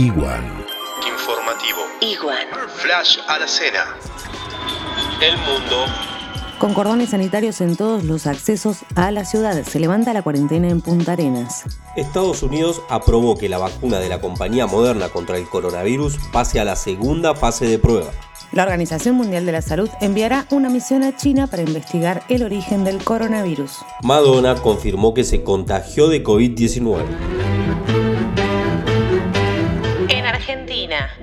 Iguan. Informativo. Iguan. Flash a la cena. El mundo. Con cordones sanitarios en todos los accesos a la ciudad, se levanta la cuarentena en Punta Arenas. Estados Unidos aprobó que la vacuna de la compañía Moderna contra el coronavirus pase a la segunda fase de prueba. La Organización Mundial de la Salud enviará una misión a China para investigar el origen del coronavirus. Madonna confirmó que se contagió de COVID-19.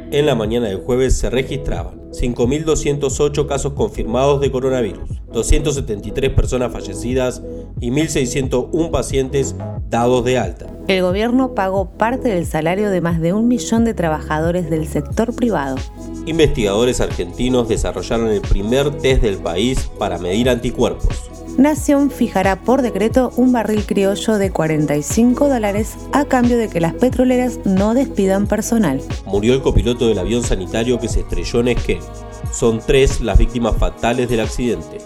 En la mañana del jueves se registraban 5.208 casos confirmados de coronavirus, 273 personas fallecidas y 1.601 pacientes dados de alta. El gobierno pagó parte del salario de más de un millón de trabajadores del sector privado. Investigadores argentinos desarrollaron el primer test del país para medir anticuerpos. Nación fijará por decreto un barril criollo de 45 dólares a cambio de que las petroleras no despidan personal. Murió el copiloto del avión sanitario que se estrelló en Esquel. Son tres las víctimas fatales del accidente.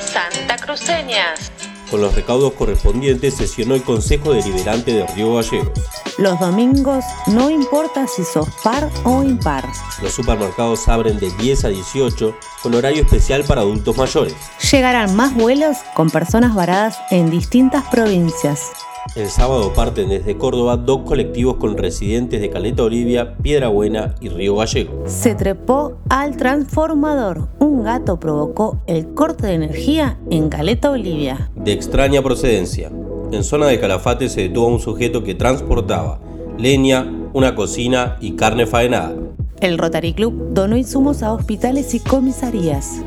Santa Cruceñas. Con los recaudos correspondientes sesionó el Consejo Deliberante de Río Gallegos. Los domingos no importa si sos par o impar. Los supermercados abren de 10 a 18 con horario especial para adultos mayores. Llegarán más vuelos con personas varadas en distintas provincias. El sábado parten desde Córdoba dos colectivos con residentes de Caleta Olivia, Piedra Buena y Río Gallego. Se trepó al transformador. Un gato provocó el corte de energía en Caleta Olivia. De extraña procedencia. En zona de Calafate se detuvo a un sujeto que transportaba leña, una cocina y carne faenada. El Rotary Club donó insumos a hospitales y comisarías.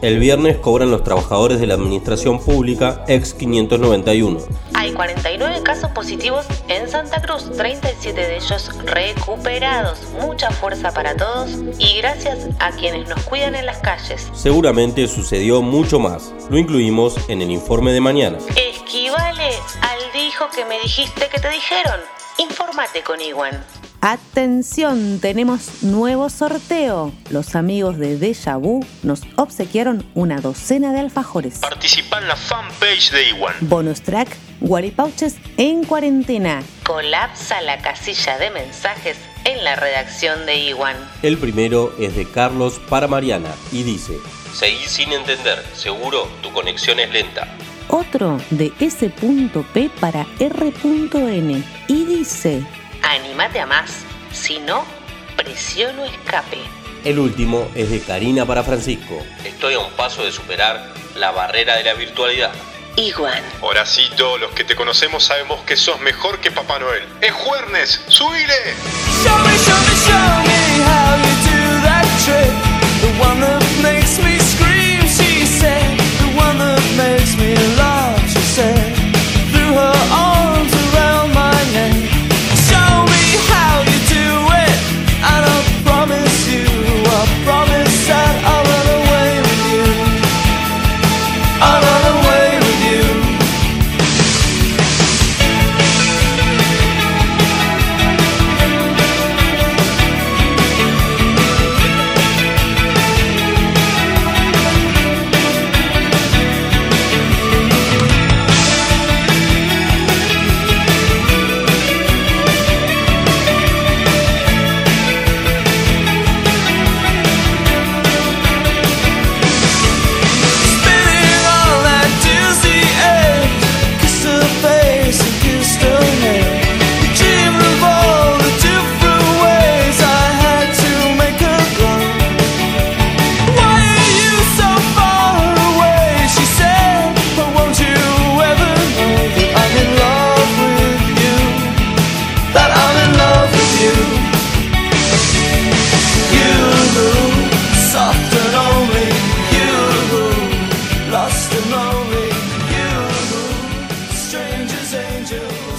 El viernes cobran los trabajadores de la administración pública ex 591. Hay 49 casos positivos en Santa Cruz, 37 de ellos recuperados. Mucha fuerza para todos y gracias a quienes nos cuidan en las calles. Seguramente sucedió mucho más. Lo incluimos en el informe de mañana. Dijo que me dijiste que te dijeron. Infórmate con Iwan. Atención, tenemos nuevo sorteo. Los amigos de Deja Vu nos obsequiaron una docena de alfajores. Participa en la fanpage de Iwan. Bonus track, Guaripauches en cuarentena. Colapsa la casilla de mensajes en la redacción de Iwan. El primero es de Carlos para Mariana y dice, Seguí sin entender, seguro tu conexión es lenta. Otro de S.P para R.N y dice, Anímate a más, si no, presiono escape. El último es de Karina para Francisco. Estoy a un paso de superar la barrera de la virtualidad. Iwan. Horacito, los que te conocemos sabemos que sos mejor que Papá Noel. ¡Es jueves! ¡Subile!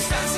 Stop.